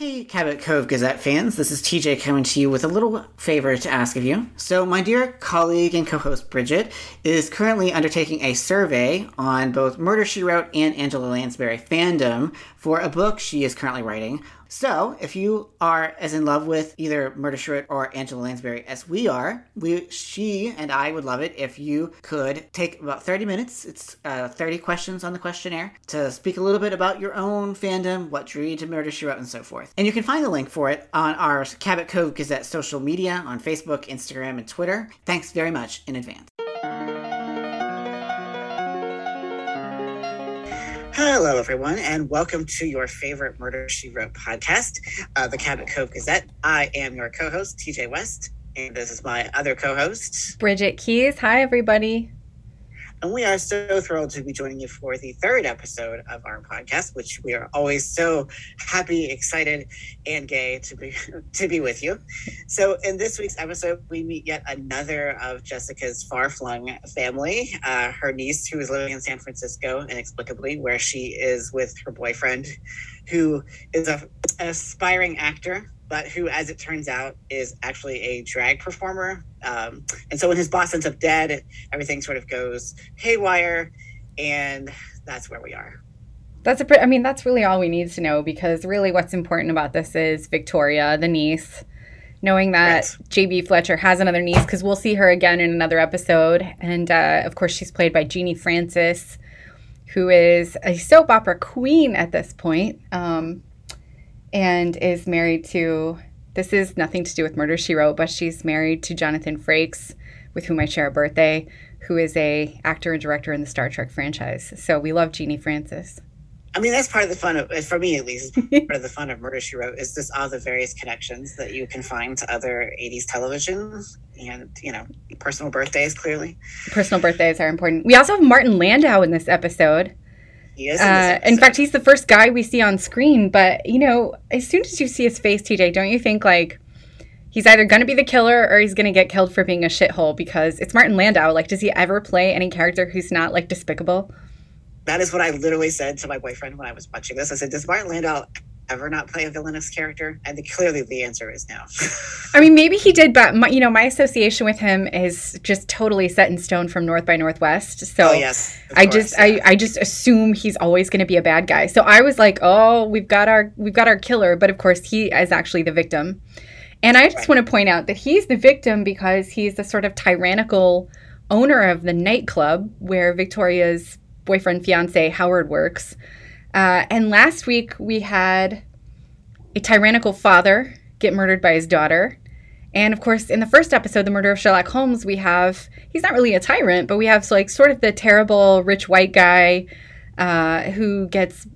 Hey, Cabot Cove Gazette fans, this is TJ coming to you with a little favor to ask of you. So, my dear colleague and co host Bridget is currently undertaking a survey on both Murder She Wrote and Angela Lansbury fandom for a book she is currently writing so, if you are as in love with either Murder She Wrote or Angela Lansbury as we are, we, she and I would love it if you could take about 30 minutes. It's uh, 30 questions on the questionnaire to speak a little bit about your own fandom, what drew you to Murder She Wrote, and so forth. And you can find the link for it on our Cabot Cove Gazette social media on Facebook, Instagram, and Twitter. Thanks very much in advance. Hello, everyone, and welcome to your favorite Murder She Wrote podcast, uh, the Cabot Cove Gazette. I am your co host, TJ West, and this is my other co host, Bridget Keys. Hi, everybody. And we are so thrilled to be joining you for the third episode of our podcast, which we are always so happy, excited, and gay to be to be with you. So, in this week's episode, we meet yet another of Jessica's far-flung family. Uh, her niece, who is living in San Francisco inexplicably, where she is with her boyfriend, who is a, an aspiring actor but who, as it turns out, is actually a drag performer. Um, and so when his boss ends up dead, everything sort of goes haywire, and that's where we are. That's a. I mean, that's really all we need to know because really, what's important about this is Victoria, the niece, knowing that right. JB Fletcher has another niece because we'll see her again in another episode, and uh, of course, she's played by Genie Francis, who is a soap opera queen at this point. Um, and is married to this is nothing to do with Murder She Wrote, but she's married to Jonathan Frakes, with whom I share a birthday, who is a actor and director in the Star Trek franchise. So we love Genie Francis. I mean, that's part of the fun of, for me at least, part of the fun of Murder She Wrote is just all the various connections that you can find to other 80s television and, you know, personal birthdays, clearly. Personal birthdays are important. We also have Martin Landau in this episode. He is. In, uh, in, fact, he's the first guy we see on screen. But you know, as soon as you see his face, TJ, don't you think like he's either going to be the killer or he's going to get killed for being a shithole? Because it's Martin Landau. Like, does he ever play any character who's not like despicable? That is what I literally said to my boyfriend when I was watching this. I said, "Does Martin Landau ever not play a villainous character? And the, clearly the answer is no. I mean, maybe he did, but my, you know, my association with him is just totally set in stone from North by Northwest. So oh, yes, I course, just, yeah. I, I just assume he's always going to be a bad guy. So I was like, oh, we've got our, we've got our killer, but of course he is actually the victim. And I just right. want to point out that he's the victim because he's the sort of tyrannical owner of the nightclub where Victoria's boyfriend fiance Howard works. Uh, and last week we had a tyrannical father get murdered by his daughter. And of course, in the first episode, The Murder of Sherlock Holmes, we have, he's not really a tyrant, but we have like sort of the terrible rich white guy uh, who gets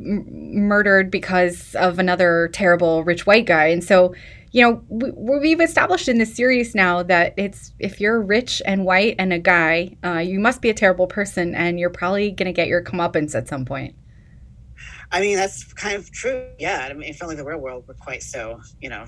murdered because of another terrible rich white guy. And so, you know, we, have established in this series now that it's if you're rich and white and a guy, uh, you must be a terrible person and you're probably going to get your comeuppance at some point. I mean, that's kind of true. Yeah. I mean, it felt like the real world were quite so, you know,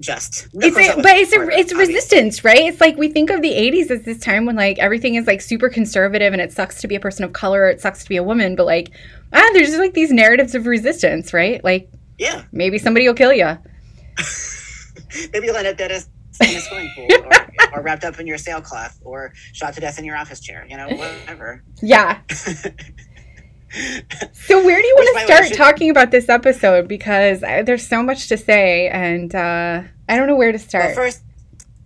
just. It's a, but it's a, it's resistance, right? It's like we think of the 80s as this time when like everything is like super conservative and it sucks to be a person of color, it sucks to be a woman, but like ah, there's just like these narratives of resistance, right? Like yeah, maybe somebody will kill you. maybe you'll end up dead in a swimming pool, or, or, wrapped up in your sailcloth, or shot to death in your office chair. You know, whatever. Yeah. so where do you want to start should... talking about this episode? Because I, there's so much to say and uh, i don't know where to start. well first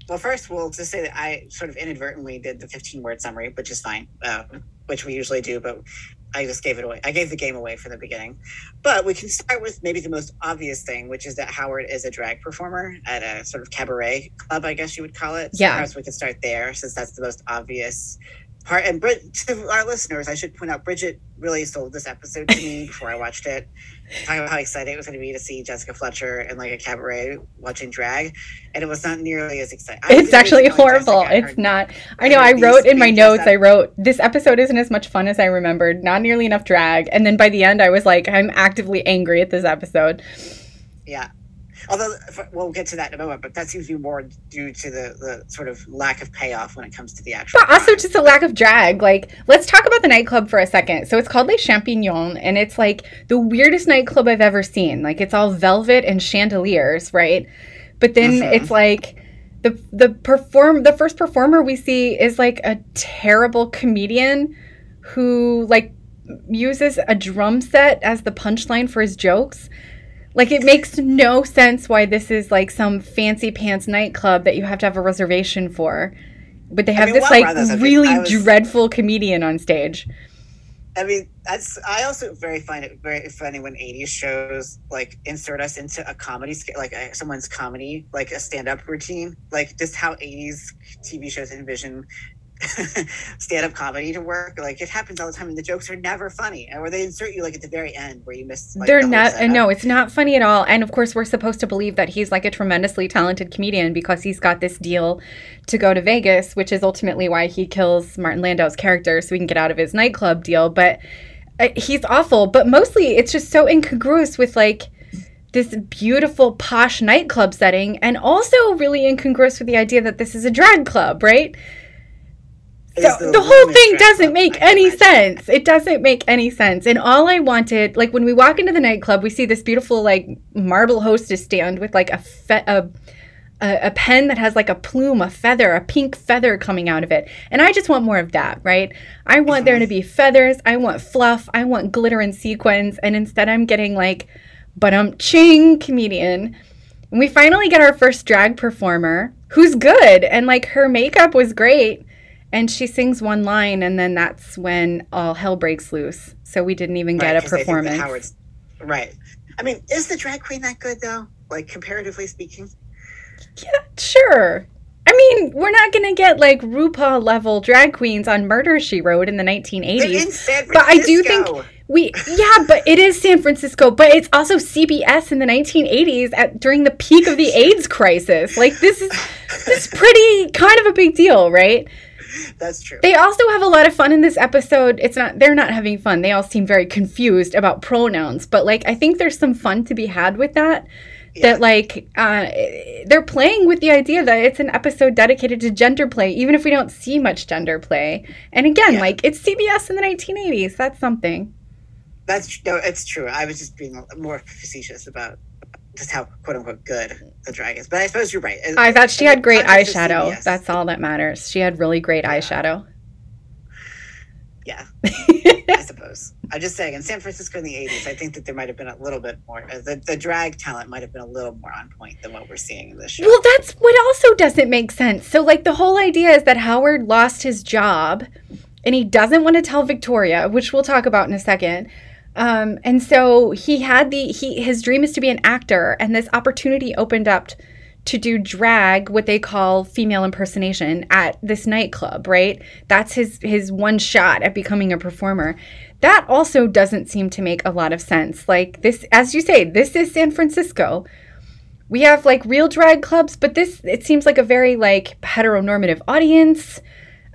well first we'll just say that i sort of inadvertently did the 15 word summary which is fine uh, which we usually do but i just gave it away i gave the game away from the beginning. But we can start with maybe the most obvious thing which is that howard is a drag performer at a sort of cabaret club i guess you would call it. So yeah. perhaps we could start there since that's the most obvious part. And Brit, to our listeners, I should point out, Bridget really sold this episode to me before I watched it. Talking about how excited it was going to be to see Jessica Fletcher in like a cabaret watching drag, and it was not nearly as exciting. It's actually horrible. Jessica, it's not. I know. I wrote in my notes. I wrote this episode isn't as much fun as I remembered. Not nearly enough drag. And then by the end, I was like, I'm actively angry at this episode. Yeah. Although we'll get to that in a moment, but that seems to be more due to the, the sort of lack of payoff when it comes to the actual. But also just a lack of drag. Like, let's talk about the nightclub for a second. So it's called Les Champignons, and it's like the weirdest nightclub I've ever seen. Like, it's all velvet and chandeliers, right? But then mm-hmm. it's like the the perform the first performer we see is like a terrible comedian who like uses a drum set as the punchline for his jokes. Like it makes no sense why this is like some fancy pants nightclub that you have to have a reservation for. But they have I mean, this like really was, dreadful comedian on stage. I mean, that's I also very find it very funny when 80s shows like insert us into a comedy like a, someone's comedy, like a stand-up routine, like just how 80s TV shows envision stand-up comedy to work. Like it happens all the time, and the jokes are never funny. Or they insert you like at the very end where you miss. Like, They're the not. No, it's not funny at all. And of course, we're supposed to believe that he's like a tremendously talented comedian because he's got this deal to go to Vegas, which is ultimately why he kills Martin Landau's character so he can get out of his nightclub deal. But uh, he's awful. But mostly, it's just so incongruous with like this beautiful posh nightclub setting and also really incongruous with the idea that this is a drag club, right? So the, the whole thing doesn't make any sense. It doesn't make any sense. And all I wanted, like when we walk into the nightclub, we see this beautiful like marble hostess stand with like a fe- a, a, a pen that has like a plume, a feather, a pink feather coming out of it. And I just want more of that, right? I want there to be feathers. I want fluff. I want glitter and sequins. And instead, I'm getting like, but I'm ching comedian. And we finally get our first drag performer who's good. And like her makeup was great and she sings one line and then that's when all hell breaks loose. So we didn't even right, get a performance. Howard's, right. I mean is the drag queen that good though? Like comparatively speaking? Yeah sure. I mean, we're not going to get like RuPaul level drag queens on Murder She Wrote in the 1980s. But I do think we, yeah, but it is San Francisco, but it's also CBS in the 1980s at during the peak of the AIDS crisis. Like this is this is pretty kind of a big deal, right? That's true. They also have a lot of fun in this episode. It's not they're not having fun. They all seem very confused about pronouns, but like I think there's some fun to be had with that. Yeah. That like uh, they're playing with the idea that it's an episode dedicated to gender play, even if we don't see much gender play. And again, yeah. like it's CBS in the 1980s. That's something. That's no, it's true. I was just being more facetious about just how quote unquote good the drag is. But I suppose you're right. I thought she had great eyeshadow. That's all that matters. She had really great yeah. eyeshadow. Yeah, I suppose. I'm just saying, in San Francisco in the 80s, I think that there might have been a little bit more, uh, the, the drag talent might have been a little more on point than what we're seeing in this show. Well, that's what also doesn't make sense. So, like, the whole idea is that Howard lost his job and he doesn't want to tell Victoria, which we'll talk about in a second. Um, and so he had the he his dream is to be an actor, and this opportunity opened up to do drag, what they call female impersonation, at this nightclub. Right, that's his his one shot at becoming a performer. That also doesn't seem to make a lot of sense. Like this, as you say, this is San Francisco. We have like real drag clubs, but this it seems like a very like heteronormative audience.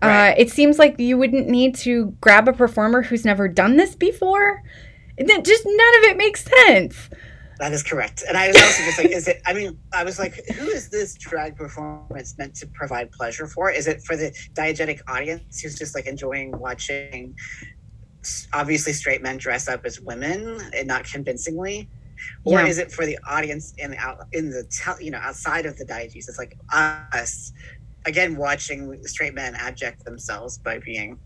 Right. Uh, it seems like you wouldn't need to grab a performer who's never done this before. That just none of it makes sense. That is correct. And I was also just like, is it, I mean, I was like, who is this drag performance meant to provide pleasure for? Is it for the diegetic audience who's just like enjoying watching obviously straight men dress up as women and not convincingly? Or yeah. is it for the audience in the out in the you know outside of the diegesis, like us again watching straight men abject themselves by being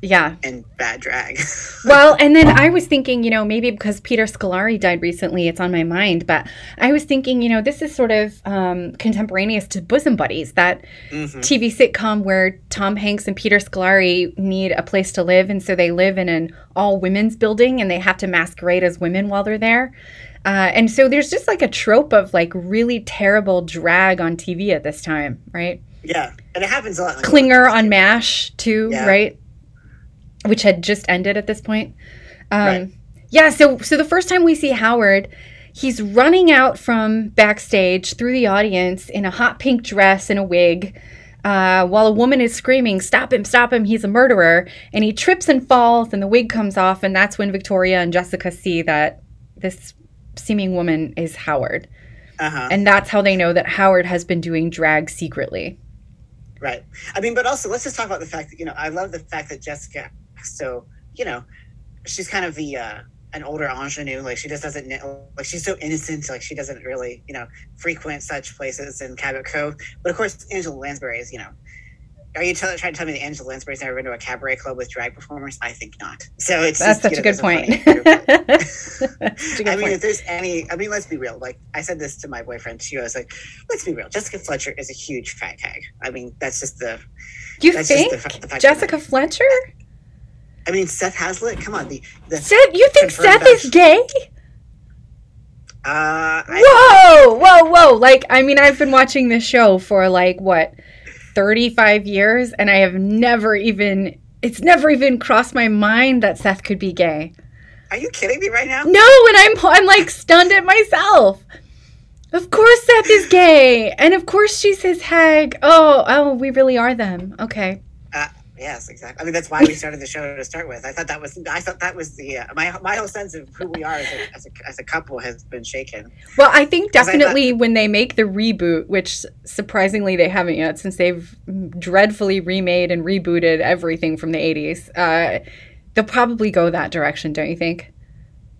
yeah. And bad drag. Well and then i was thinking you know maybe because peter scolari died recently it's on my mind but i was thinking you know this is sort of um, contemporaneous to bosom buddies that mm-hmm. tv sitcom where tom hanks and peter scolari need a place to live and so they live in an all women's building and they have to masquerade as women while they're there. Uh, and so there's just like a trope of like really terrible drag on tv at this time right? Yeah and it happens a lot klinger on mash too yeah. right which had just ended at this point. Um, right. Yeah, so so the first time we see Howard, he's running out from backstage through the audience in a hot pink dress and a wig. Uh, while a woman is screaming, Stop him, stop him, he's a murderer. And he trips and falls, and the wig comes off. And that's when Victoria and Jessica see that this seeming woman is Howard. Uh-huh. And that's how they know that Howard has been doing drag secretly. Right. I mean, but also let's just talk about the fact that you know I love the fact that Jessica. So you know, she's kind of the uh, an older ingenue. Like she just doesn't know. Like she's so innocent. Like she doesn't really you know frequent such places in Cabot Cove. But of course, Angela Lansbury is you know. Are you tell, trying to tell me that Angela Lansbury's never been to a cabaret club with drag performers? I think not. So it's That's just, such you a good point. funny group. That's such a good I mean, point. if there's any, I mean, let's be real. Like I said this to my boyfriend too. I was like, let's be real. Jessica Fletcher is a huge fag hag. I mean, that's just the. You that's just think the the Jessica. Fletcher? I mean, Seth Hazlitt. Come on, the the. Seth, you think Seth is gay? Uh, I, Whoa, whoa, whoa! Like, I mean, I've been watching this show for like what, thirty-five years, and I have never even. It's never even crossed my mind that Seth could be gay. are you kidding me right now? No, and I'm I'm like stunned at myself. Of course Seth is gay, and of course she's his hag. Oh, oh, we really are them. Okay. Uh, yes, exactly. I mean, that's why we started the show to start with. I thought that was. I thought that was the. Uh, my my whole sense of who we are as a, as a as a couple has been shaken. Well, I think 'Cause I thought- definitely when they make the reboot, which surprisingly they haven't yet, since they've dreadfully remade and rebooted everything from the '80s. Uh, they'll probably go that direction, don't you think?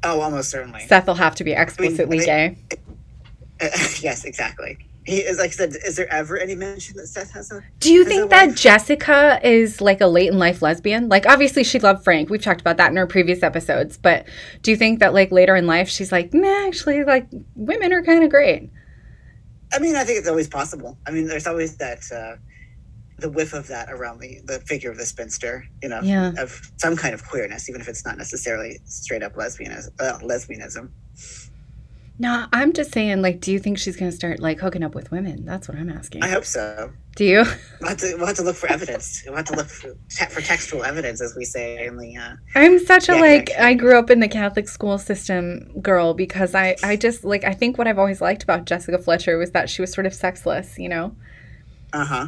Oh, almost certainly. Seth will have to be explicitly they- gay. yes, exactly. He is like I said. Is there ever any mention that Seth has a? Do you think that? Jessica is like a late in life lesbian? Like, obviously, she loved Frank. We've talked about that in our previous episodes. But do you think that, like, later in life, she's like, nah, actually, like, women are kind of great? I mean, I think it's always possible. I mean, there's always that uh, the whiff of that around the the figure of the spinster. You know, Yeah. of some kind of queerness, even if it's not necessarily straight up lesbianism. Uh, lesbianism. No, I'm just saying, like, do you think she's going to start, like, hooking up with women? That's what I'm asking. I hope so. Do you? We'll have to, we'll have to look for evidence. We'll have to look for, for textual evidence, as we say in the. Uh, I'm such a Yeah, like connection. I grew up in the Catholic school system girl because I I just like I think what I've always liked about Jessica Fletcher was that she was sort of sexless, you know. uh huh.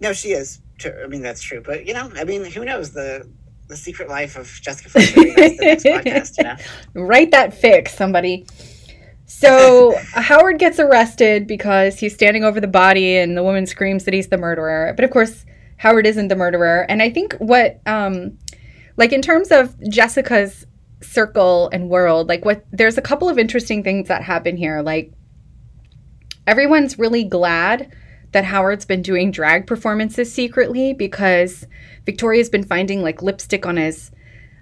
No, she is. I mean, that's true. But you know, I mean, who knows the the secret life of Jessica Fletcher? That's the next podcast. You know. Write that fix, somebody. So Howard gets arrested because he's standing over the body, and the woman screams that he's the murderer. But of course, Howard isn't the murderer. And I think what, um, like in terms of Jessica's circle and world, like what there's a couple of interesting things that happen here. Like everyone's really glad that Howard's been doing drag performances secretly because Victoria's been finding like lipstick on his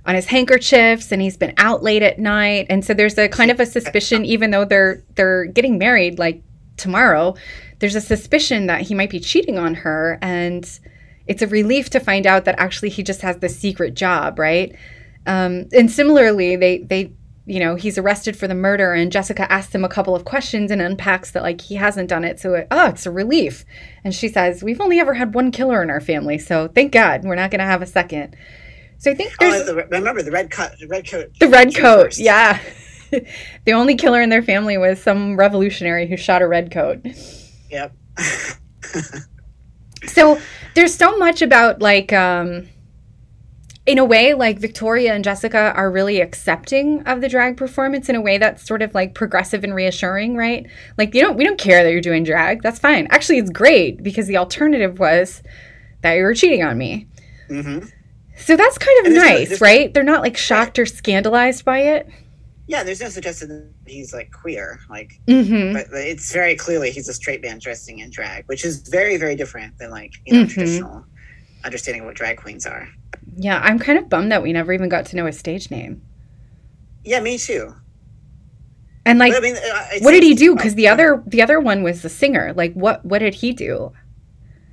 on his handkerchiefs and he's been out late at night. And so there's a kind of a suspicion even though they're they're getting married like tomorrow there's a suspicion that he might be cheating on her. And it's a relief to find out that actually he just has this secret job right? Um, and similarly they they you know he's arrested for the murder and jessica asks him a couple of questions and unpacks that like he hasn't done it. So it, oh it's a relief. And she says we've only ever had one killer in our family so thank god we're not going to have a second so i think there's Oh, the, remember the red cut, the red coat. the red coat, first. yeah. the only killer in their family was some revolutionary who shot a red coat. Yep. So there's so much about like um in a way like Victoria and Jessica are really accepting of the drag performance in a way that's sort of like progressive and reassuring, right? Like you don't we don't care that you're doing drag. That's fine. Actually, it's great because the alternative was that you were cheating on me. hmm So that's kind of no- nice, there's- right? They're not like shocked or scandalized by it. Yeah, there's no suggestion that he's like queer, like, Mhm. but it's very clearly he's a straight man dressing in drag, which is very, very different than like you know Mhm. traditional understanding of what drag queens are. Yeah, I'm kind of bummed that we never even got to know his stage name. Yeah, me too. And like, But, I mean, uh, what did he do? Because the other the other one was the singer. Like, what what did he do?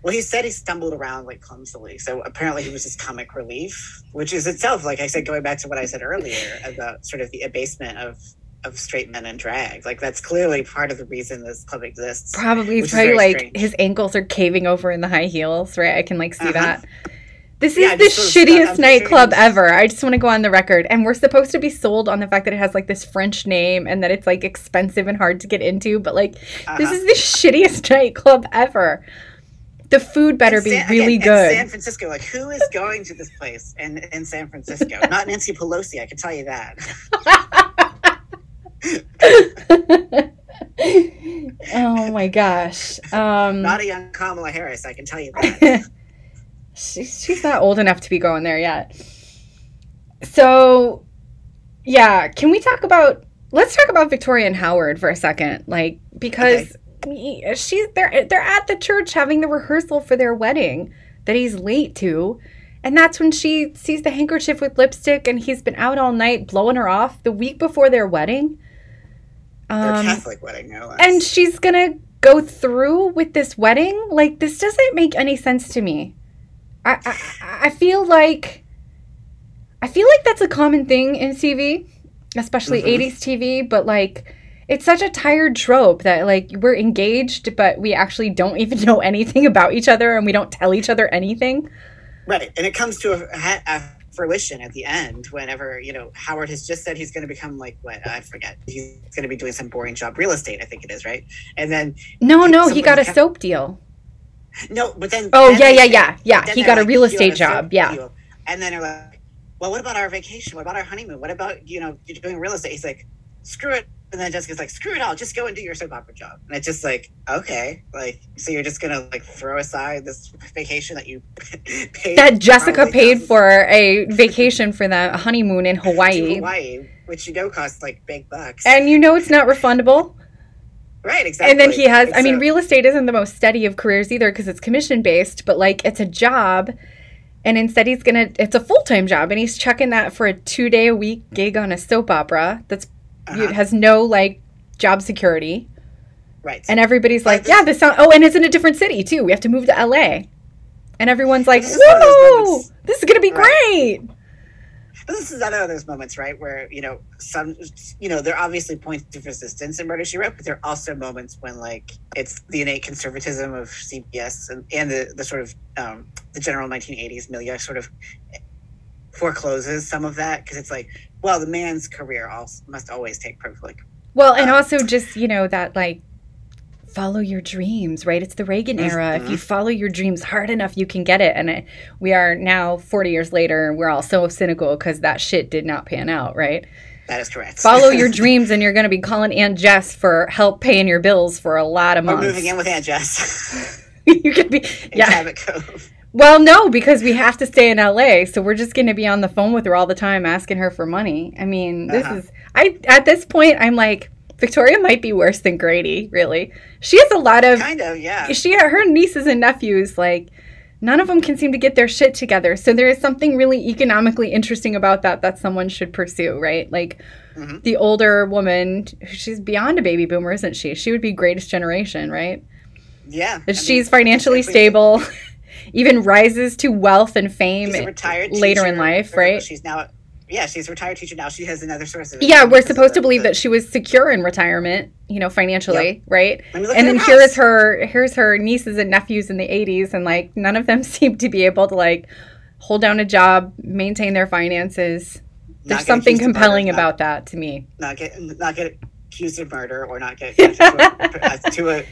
Well, he said he stumbled around like clumsily, so apparently he was just comic relief, which is itself, like I said, going back to what I said earlier about sort of the abasement of of straight men and drag. Like that's clearly part of the reason this club exists. Probably, probably like strange. his ankles are caving over in the high heels, right? I can like see Uh-huh. that. This Yeah, is the just sort of- shittiest nightclub ever. I just want to go on the record. And we're supposed to be sold on the fact that it has like this French name and that it's like expensive and hard to get into. But like, this Uh-huh. is the shittiest nightclub ever. The food better And be really again, good. San Francisco, like who is going to this place in in San Francisco? Not Nancy Pelosi, I can tell you that. Oh my gosh. Um, Not a young Kamala Harris, I can tell you that. she's she's not old enough to be going there yet. So, yeah, can we talk about? Let's talk about Victoria and Howard for a second, like because she's they're they're at the church having the rehearsal for their wedding that he's late to. And that's when she sees the handkerchief with lipstick, and he's been out all night blowing her off the week before their wedding. Their Um, Catholic wedding, no less. and she's gonna go through with this wedding like this doesn't make any sense to me I, I i feel like i feel like that's a common thing in tv especially Mhm. 80s tv but like it's such a tired trope that like we're engaged but we actually don't even know anything about each other and we don't tell each other anything Right, and it comes to a, a fruition at the end whenever you know Howard has just said he's going to become like what I forget. He's going to be doing some boring job, real estate, I think it is, right? And then no no he got a soap deal no, but then Oh, then yeah, yeah, yeah, yeah. He got a real estate a job, yeah. deal?" And then they're like, "Well, what about our vacation? What about our honeymoon? What about you know you're doing real estate?" He's like, "Screw it." And then Jessica's like, "Screw it all. Just go and do your soap opera job." And it's just like, okay, like so you're just gonna like throw aside this vacation that you paid that jessica paid for a vacation for the honeymoon in to hawaii Hawaii, which you know costs like big bucks. and you know it's not refundable right, exactly. and then he has i mean so- real estate isn't the most steady of careers either because it's commission based but like it's a job and instead he's gonna it's a full-time job and he's chucking that for a two day a week gig on a soap opera that's Uh-huh. it has no like job security right. and everybody's like yeah this sound oh and it's in a different city too we have to move to la and everyone's like This is one of those whoa this is gonna be Right. great this is another of those moments, right, where you know some, you know, there are obviously points of resistance in Murder She Wrote, but there are also moments when like it's the innate conservatism of CBS and, and the the sort of um, the general 1980s milieu sort of forecloses some of that because it's like, well, the man's career also must always take privilege. Well, and Um, also just, you know, that like follow your dreams, right? It's the Reagan era. If you follow your dreams hard enough, you can get it. And it, we are now 40 years later, and we're all so cynical because that shit did not pan out, right? That is correct. Follow your dreams, and you're going to be calling Aunt Jess for help paying your bills for a lot of months. moving in with Aunt Jess you could be, yeah. Cabot Cove. Well, no, because we have to stay in LA, so we're just going to be on the phone with her all the time, asking her for money. I mean, this Uh-huh. is I at this point, I'm like Victoria might be worse than Grady. Really, she has a lot of Kind of, yeah. she her nieces and nephews like. None of them can seem to get their shit together. So there is something really economically interesting about that that someone should pursue, right? Like Mhm. the older woman, she's beyond a baby boomer, isn't she? She would be greatest generation, right? Yeah. I she's mean, financially stable, even rises to wealth and fame retired later in life, right? She's now, yeah, she's a retired teacher now. She has another source of. Yeah, we're supposed to believe that she was secure in retirement, you know, financially, right? Mean, look And then her here is house. her here's her nieces and nephews in the 80s and like none of them seem to be able to like hold down a job, maintain their finances. Not There's something compelling murder, not- about that to me. not get not get accused of murder or not get to a, to a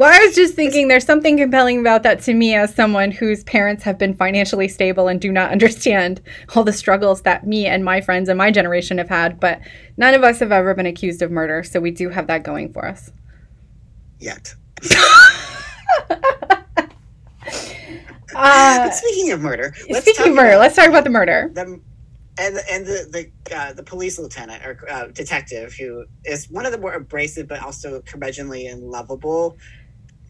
Well, I was just thinking there's something compelling about that to me as someone whose parents have been financially stable and do not understand all the struggles that me and my friends and my generation have had. But none of us have ever been accused of murder, so we do have that going for us. yet. Uh, speaking of murder, let's speaking talk of murder, about let's talk about the murder. them and the, and the the uh, the police lieutenant or uh, detective who is one of the more abrasive but also curmudgeonly and lovable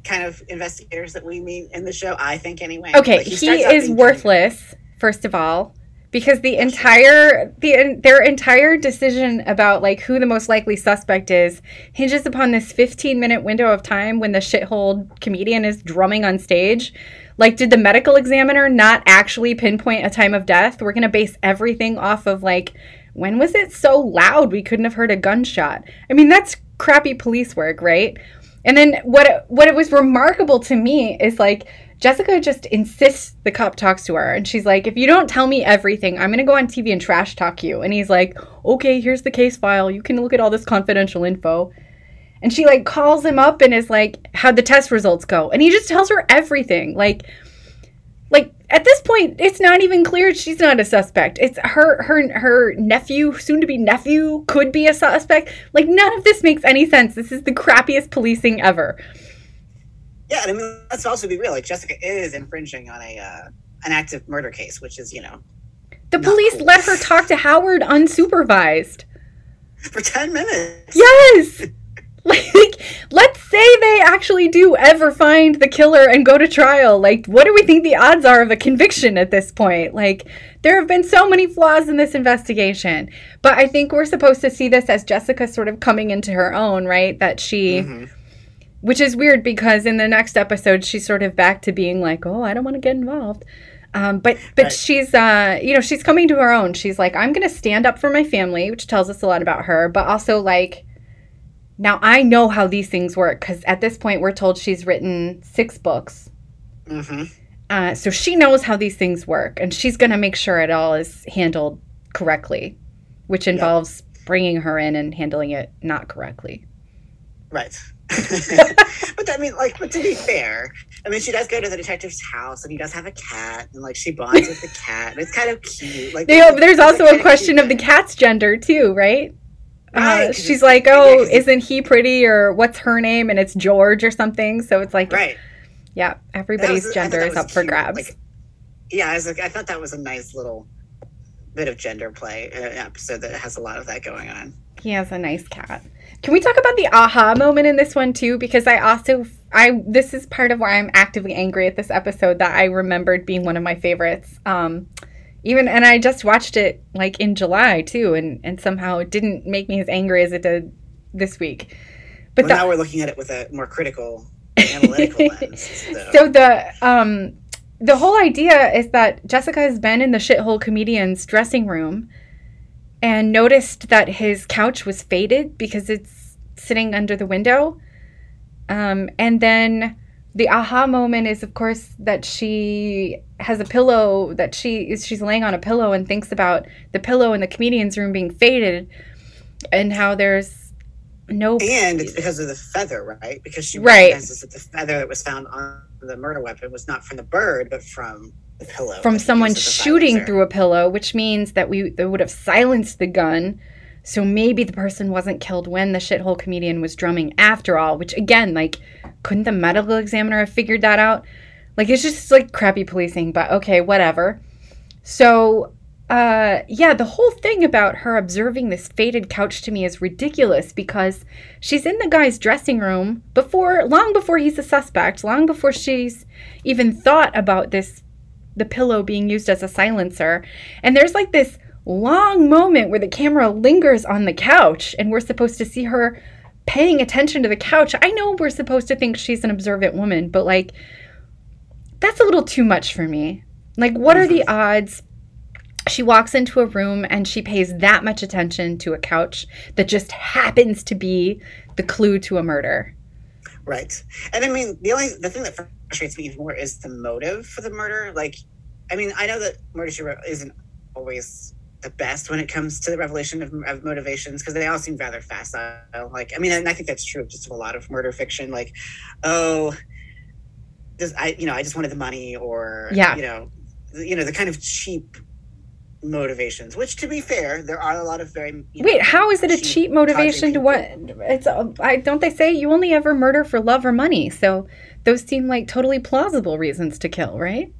kind of investigators that we meet in the show. I think anyway. Okay, Like, he, out is worthless. First of all, because the entire the their entire decision about like who the most likely suspect is hinges upon this 15 minute window of time when the shithole comedian is drumming on stage. Like, did the medical examiner not actually pinpoint a time of death? We're gonna base everything off of like when was it so loud we couldn't have heard a gunshot? I mean, that's crappy police work, right? And then what what it was remarkable to me is like Jessica just insists the cop talks to her and she's like, if you don't tell me everything, I'm gonna go on TV and trash talk you. And he's like, Okay, here's the case file. You can look at all this confidential info. And she like calls him up and is like, How'd the test results go? And he just tells her everything. Like like at this point, it's not even clear she's not a suspect. It's her her her nephew, soon to be nephew, could be a suspect. Like none of this makes any sense. This is the crappiest policing ever. Yeah, and I mean let's also be real. Like Jessica is infringing on a uh, an active murder case, which is you know The police cool. let her talk to Howard unsupervised. for ten minutes. Yes. Like, let's say they actually do ever find the killer and go to trial. Like, what do we think the odds are of a conviction at this point? Like, there have been so many flaws in this investigation. But I think we're supposed to see this as Jessica sort of coming into her own, right? That she, Mhm. which is weird because in the next episode, she's sort of back to being like, oh, I don't want to get involved. Um, but but Right. she's uh you know she's coming to her own. She's like I'm gonna stand up for my family, which tells us a lot about her. But also like now I know how these things work because at this point we're told she's written six books. Mhm. Uh, so she knows how these things work, and she's gonna make sure it all is handled correctly, which involves bringing her in and handling it not correctly. Right. but I mean, like, but to be fair, I mean, she does go to the detective's house, and he does have a cat, and like she bonds with the cat, and it's kind of cute. Like, There- There's like, also a question of the cat's gender too, right? Uh, she's like, "Oh, isn't he pretty?" or "What's her name?" and it's George or something. So it's like, Right. yeah, everybody's was- gender is up for grabs. Like, yeah, I was like, I thought that was a nice little bit of gender play an episode that has a lot of that going on. He has a nice cat. Can we talk about the aha moment in this one too? Because I also I this is part of why I'm actively angry at this episode that I remembered being one of my favorites. Um even and I just watched it like in July too, and and somehow it didn't make me as angry as it did this week. But But the, now we're looking at it with a more critical, analytical lens. So, so the um the whole idea is that Jessica has been in the shithole comedian's dressing room and noticed that his couch was faded because it's sitting under the window. Um, and then the aha moment is of course that she has a pillow that she is she's laying on a pillow and thinks about the pillow in the comedian's room being faded and how there's no and it's because of the feather, right? Because she Right. recognizes that the feather that was found on the murder weapon was not from the bird, but from the pillow. from someone shooting through a pillow, which means that we they would have silenced the gun. So maybe the person wasn't killed when the shithole comedian was drumming after all, which again, like, couldn't the medical examiner have figured that out? Like, it's just like crappy policing, but okay, whatever. So, uh, yeah, the whole thing about her observing this faded couch to me is ridiculous because she's in the guy's dressing room before, long before he's a suspect, long before she's even thought about this the pillow being used as a silencer. And there's like this long moment where the camera lingers on the couch and we're supposed to see her paying attention to the couch. I know we're supposed to think she's an observant woman, but like that's a little too much for me. Like what are the mm-hmm. odds she walks into a room and she pays that much attention to a couch that just happens to be the clue to a murder? Right. And I mean, the only the thing that frustrates me even more is the motive for the murder. Like, I mean, I know that Murder She Wrote isn't always the best when it comes to the revelation of, of motivations because they all seem rather facile. Like, I mean, and I think that's true just of a lot of murder fiction. Like, oh, this, I, you know, I just wanted the money, or Yeah. you know, you know, the kind of cheap motivations. Which, to be fair, there are a lot of very you know, Wait, how is it a cheap, cheap motivation to what? It's uh, I don't they say you only ever murder for love or money? So those seem like totally plausible reasons to kill, right?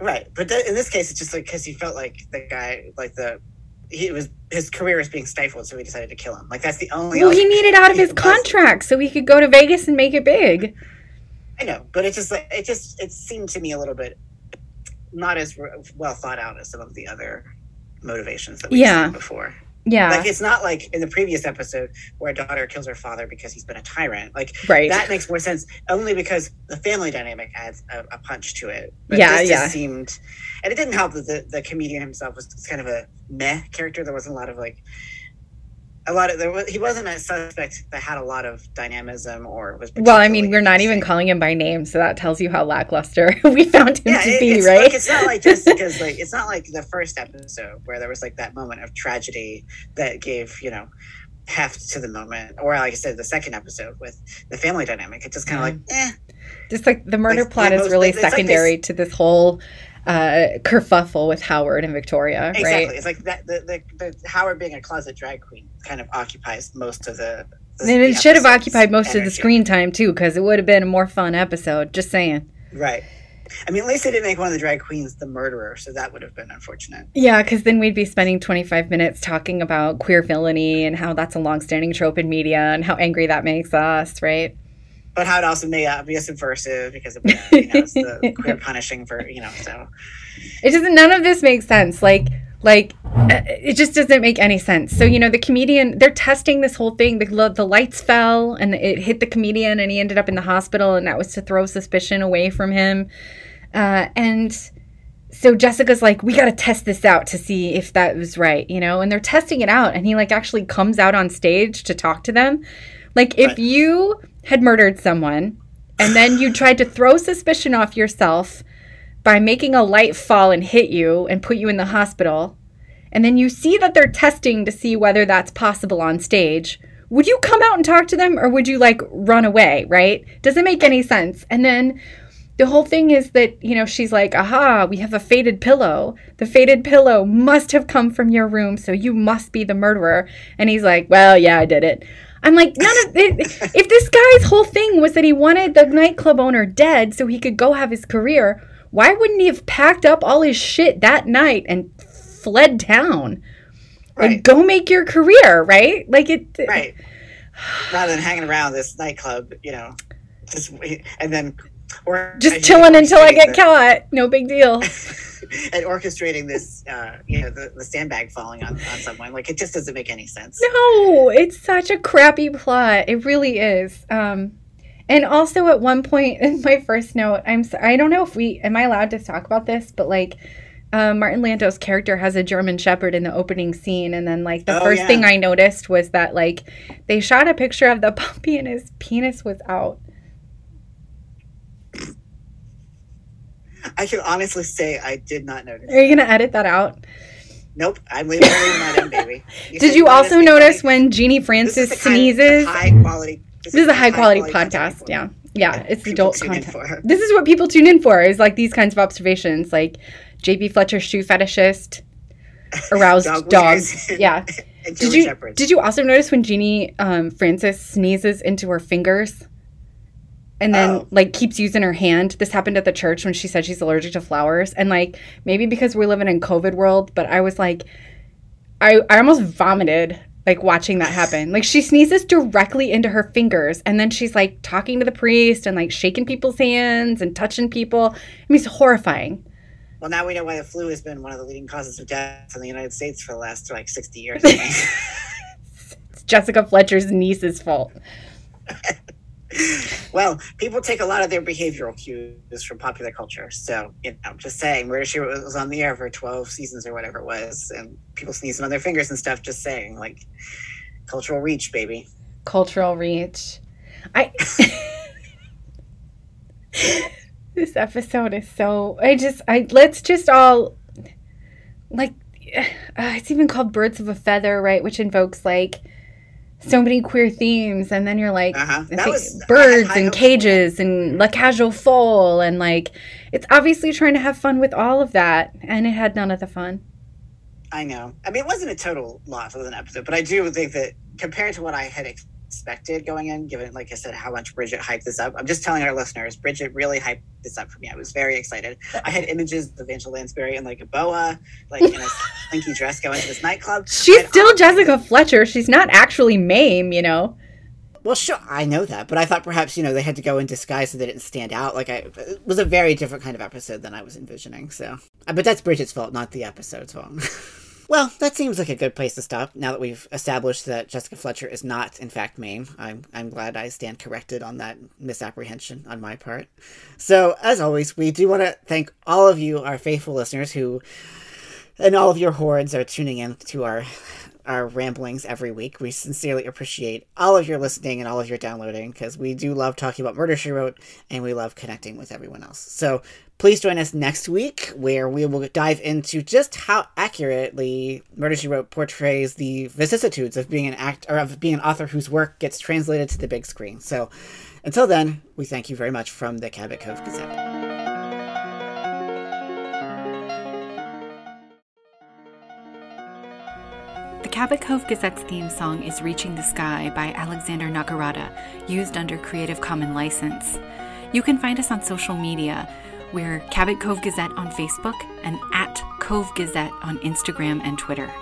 Right, but th- in this case, it's just like because he felt like the guy, like the he was his career was being stifled, so he decided to kill him. Like that's the only. Well, he needed out of his contract so he could go to Vegas and make it big. I know, but it just like it just it seemed to me a little bit not as well thought out as some of the other motivations that we've Yeah. seen before. Yeah, Like it's not like in the previous episode where a daughter kills her father because he's been a tyrant. Like right. that makes more sense only because the family dynamic adds a, a punch to it. Yeah, this yeah. Just seemed, and it didn't help that the, the comedian himself was kind of a meh character. There wasn't a lot of like, a lot of there was he wasn't a suspect that had a lot of dynamism or was. well, I mean, we're not even calling him by name, so that tells you how lackluster we found him Yeah, to it- be, it's right? like it's not like just because like it's not like the first episode where there was like that moment of tragedy that gave you know heft to the moment, or like I said, the second episode with the family dynamic. It's just kind of like eh. Just like the murder Like, plot yeah, is most- really it's like secondary to this whole uh, kerfuffle with Howard and Victoria, Exactly. right? It's like that. The, the, the Howard being a closet drag queen kind of occupies most of the. the And it should have occupied most of the screen time too, because it would have been a more fun episode. Just saying. Right. I mean, at least they didn't make one of the drag queens the murderer, so that would have been unfortunate. Yeah, because then we'd be spending 25 minutes talking about queer villainy and how that's a longstanding trope in media and how angry that makes us, right? But how it also may uh, be a subversive because of you know, it's the queer punishing for you know. So It doesn't. None of this makes sense. Like, like it just doesn't make any sense. So you know, the comedian they're testing this whole thing. The the lights fell and it hit the comedian, and he ended up in the hospital, and that was to throw suspicion away from him. Uh, and so Jessica's like, we got to test this out to see if that was right, you know. And they're testing it out, and he like actually comes out on stage to talk to them. Like, if Right. you had murdered someone, and then you tried to throw suspicion off yourself by making a light fall and hit you and put you in the hospital, and then you see that they're testing to see whether that's possible on stage, would you come out and talk to them or would you like run away, right? Doesn't make any sense. And then the whole thing is that, you know, she's like, aha, we have a faded pillow. The faded pillow must have come from your room, so you must be the murderer. And he's like, well, yeah, I did it. I'm like, none of it. If this guy's whole thing was that he wanted the nightclub owner dead so he could go have his career, why wouldn't he have packed up all his shit that night and fled town? right, And go make your career, right? Like it. right. Rather than hanging around this nightclub, you know, just wait- and then or Just chilling until I get caught. No big deal. and orchestrating this, uh, you know, the, the sandbag falling on, on someone. Like it just doesn't make any sense. No, it's such a crappy plot. It really is. Um, and also at one point in my first note, I'm so, I don't know if we am I allowed to talk about this, but like uh, Martin Landau's character has a German Shepherd in the opening scene, and then like the Oh, first yeah. thing I noticed was that like they shot a picture of the puppy and his penis was out. I can honestly say I did not notice. Are you gonna edit that out? Nope, I'm leaving, that in, baby. Did you also notice funny. when Genie This is Francis sneezes? high quality. This is a high quality content podcast. Yeah. Yeah. It's adult content. This is what people tune in for is like these kinds of observations, like JB Fletcher shoe fetishist, aroused Dog dogs. winners. Yeah. And Did you Shepherds. did you also notice when Genie um, Francis sneezes into her fingers? And then Oh. like keeps using her hand. This happened at the church when she said she's allergic to flowers. And like maybe because we're living in COVID world, but I was like I I almost vomited like watching that happen. Like she sneezes directly into her fingers and then she's like talking to the priest and like shaking people's hands and touching people. I mean it's horrifying. Well, now we know why the flu has been one of the leading causes of death in the United States for the last like 60 years. It's Jessica Fletcher's niece's fault. well, people take a lot of their behavioral cues from popular culture. So, you know, just saying, Murder She was on the air for 12 seasons or whatever it was, and people sneezing on their fingers and stuff, just saying, like, cultural reach, baby. cultural reach. I this episode is so I just I let's just all like uh, it's even called Birds of a Feather, right? Which invokes like so many queer themes, and then you're like Uh-huh. I That think was- I birds and cages and La Cage aux Folles, and like it's obviously trying to have fun with all of that, and it had none of the fun. I know. I mean, it wasn't a total loss of an episode, but I do think that compared to what I had expected going in, given, like I said, how much Bridget hyped this up, I'm just telling our listeners, Bridget really hyped this up for me. I was very excited. I had images of Angela Lansbury in like a boa, like in a slinky dress going to this nightclub. She's And still all- Jessica Fletcher. She's not actually Mame, you know. Well, sure, I know that, but I thought perhaps you know they had to go in disguise so they didn't stand out. Like I, it was a very different kind of episode than I was envisioning. So, but that's Bridget's fault, not the episode's fault. well, that seems like a good place to stop. Now that we've established that Jessica Fletcher is not, in fact, Mame, I'm I'm glad I stand corrected on that misapprehension on my part. So, as always, we do want to thank all of you, our faithful listeners, who and all of your hordes are tuning in to our our ramblings every week. We sincerely appreciate all of your listening and all of your downloading because we do love talking about Murder She Wrote and we love connecting with everyone else. So please join us next week where we will dive into just how accurately Murder She Wrote portrays the vicissitudes of being an act or of being an author whose work gets translated to the big screen. So until then, we thank you very much from the Cabot Cove Gazette. The Cabot Cove Gazette's theme song is Reaching the Sky by Alexander Nakarada, used under Creative Commons license. You can find us on social media. We're Cabot Cove Gazette on Facebook and at Cove Gazette on Instagram and Twitter.